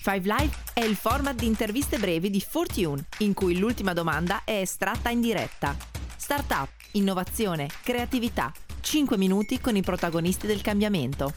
Five Live è il format di interviste brevi di Fortune, in cui l'ultima domanda è estratta in diretta. Startup, innovazione, creatività. 5 minuti con i protagonisti del cambiamento.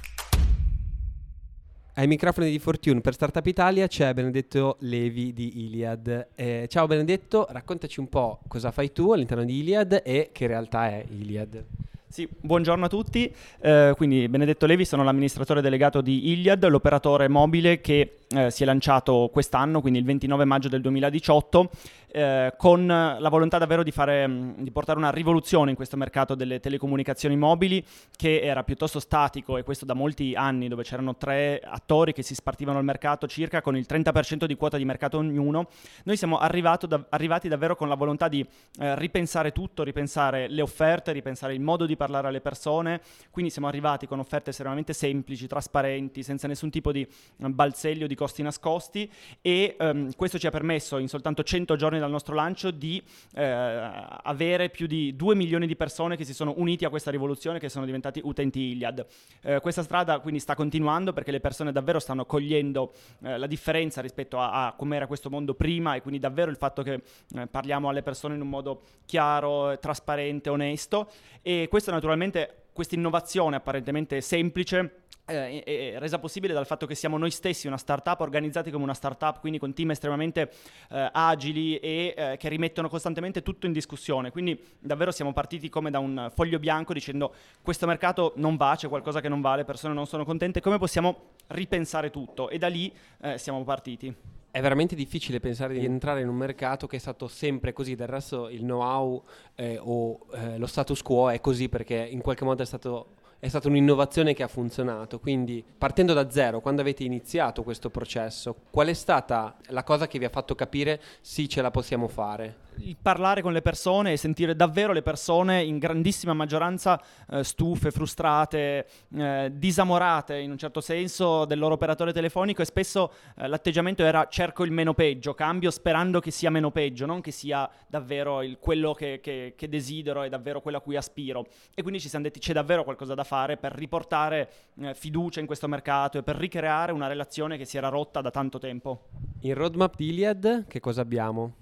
Ai microfoni di Fortune per Startup Italia c'è Benedetto Levi di Iliad. Eh, ciao Benedetto, raccontaci un po' cosa fai tu all'interno di Iliad e che realtà è Iliad. Sì, buongiorno a tutti. Eh, quindi Benedetto Levi, sono l'amministratore delegato di Iliad, l'operatore mobile che eh, si è lanciato quest'anno, quindi il 29 maggio del 2018, eh, con la volontà davvero di, fare, mm, di, portare una rivoluzione in questo mercato delle telecomunicazioni mobili che era piuttosto statico e questo da molti anni dove c'erano tre attori che si spartivano il mercato circa con il 30% di quota di mercato ognuno. Noi siamo da, arrivati davvero con la volontà di eh, ripensare tutto, ripensare le offerte, ripensare il modo di parlare alle persone, quindi siamo arrivati con offerte estremamente semplici, trasparenti, senza nessun tipo di eh, balzello, di costi nascosti e ehm, questo ci ha permesso in soltanto 100 giorni dal nostro lancio di eh, avere più di 2 milioni di persone che si sono uniti a questa rivoluzione, che sono diventati utenti Iliad. Eh, questa strada quindi sta continuando perché le persone davvero stanno cogliendo eh, la differenza rispetto a, a come era questo mondo prima e quindi davvero il fatto che eh, parliamo alle persone in un modo chiaro, trasparente, onesto e questo naturalmente questa innovazione apparentemente semplice eh, è resa possibile dal fatto che siamo noi stessi una startup organizzati come una startup, quindi con team estremamente eh, agili e eh, che rimettono costantemente tutto in discussione. Quindi davvero siamo partiti come da un foglio bianco dicendo questo mercato non va, c'è qualcosa che non va, le persone non sono contente, come possiamo ripensare tutto? E da lì eh, siamo partiti. È veramente difficile pensare di entrare in un mercato che è stato sempre così, del resto il know-how eh, o eh, lo status quo è così perché in qualche modo è stato è stata un'innovazione che ha funzionato. Quindi, partendo da zero, quando avete iniziato questo processo, qual è stata la cosa che vi ha fatto capire sì, ce la possiamo fare? Il parlare con le persone e sentire davvero le persone in grandissima maggioranza eh, stufe, frustrate, eh, disamorate in un certo senso del loro operatore telefonico e spesso eh, l'atteggiamento era cerco il meno peggio, cambio sperando che sia meno peggio, non che sia davvero il, quello che, che, che, desidero e davvero quello a cui aspiro. E quindi ci siamo detti c'è davvero qualcosa da fare per riportare eh, fiducia in questo mercato e per ricreare una relazione che si era rotta da tanto tempo. In roadmap di Iliad che cosa abbiamo?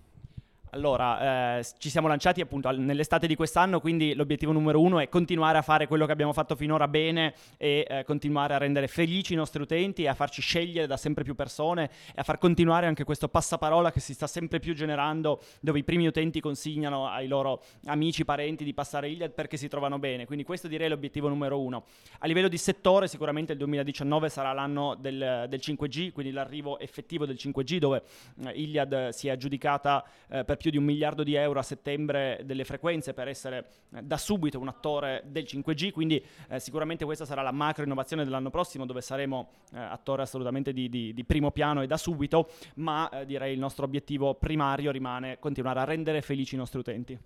Allora, eh, ci siamo lanciati appunto nell'estate di quest'anno, quindi l'obiettivo numero uno è continuare a fare quello che abbiamo fatto finora bene e eh, continuare a rendere felici i nostri utenti e a farci scegliere da sempre più persone e a far continuare anche questo passaparola che si sta sempre più generando, dove i primi utenti consigliano ai loro amici, parenti di passare Iliad perché si trovano bene. Quindi questo direi è l'obiettivo numero uno. A livello di settore, sicuramente il 2019 sarà l'anno del, del 5G, quindi l'arrivo effettivo del 5G, dove eh, Iliad si è aggiudicata eh, per più di un miliardo di euro a settembre delle frequenze per essere eh, da subito un attore del 5G, quindi eh, sicuramente questa sarà la macro innovazione dell'anno prossimo dove saremo eh, attore assolutamente di, di, di, primo piano e da subito, ma direi il nostro obiettivo primario rimane continuare a rendere felici i nostri utenti.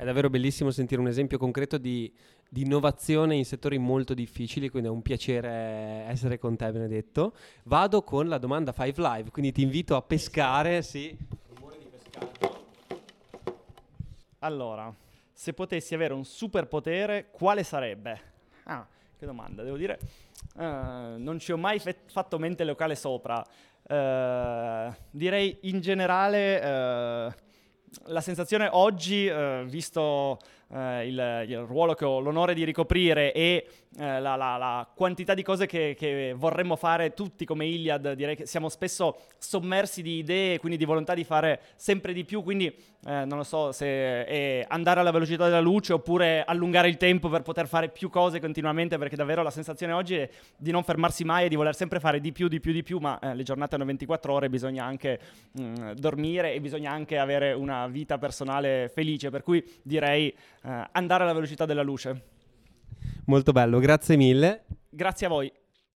È davvero bellissimo sentire un esempio concreto di, di, innovazione in settori molto difficili, quindi è un piacere essere con te Benedetto. Vado con la domanda 5 Live, quindi ti invito a pescare, sì. Allora, se potessi avere un superpotere, quale sarebbe? Ah, che domanda, devo dire, uh, non ci ho mai fe- fatto mente locale sopra. Uh, direi in generale uh, la sensazione oggi, visto il, il, ruolo che ho l'onore di ricoprire e eh, la, la, la, quantità di cose che, che, vorremmo fare tutti come Iliad, direi che siamo spesso sommersi di idee, quindi di volontà di fare sempre di più, quindi eh, non lo so se è andare alla velocità della luce oppure allungare il tempo per poter fare più cose continuamente, perché davvero la sensazione oggi è di non fermarsi mai e di voler sempre fare di più, di più, di più, ma eh, le giornate hanno 24 ore, bisogna anche mh, mm, dormire e bisogna anche avere una vita personale felice, per cui direi eh, andare alla velocità della luce. Molto bello, grazie mille. Grazie a voi.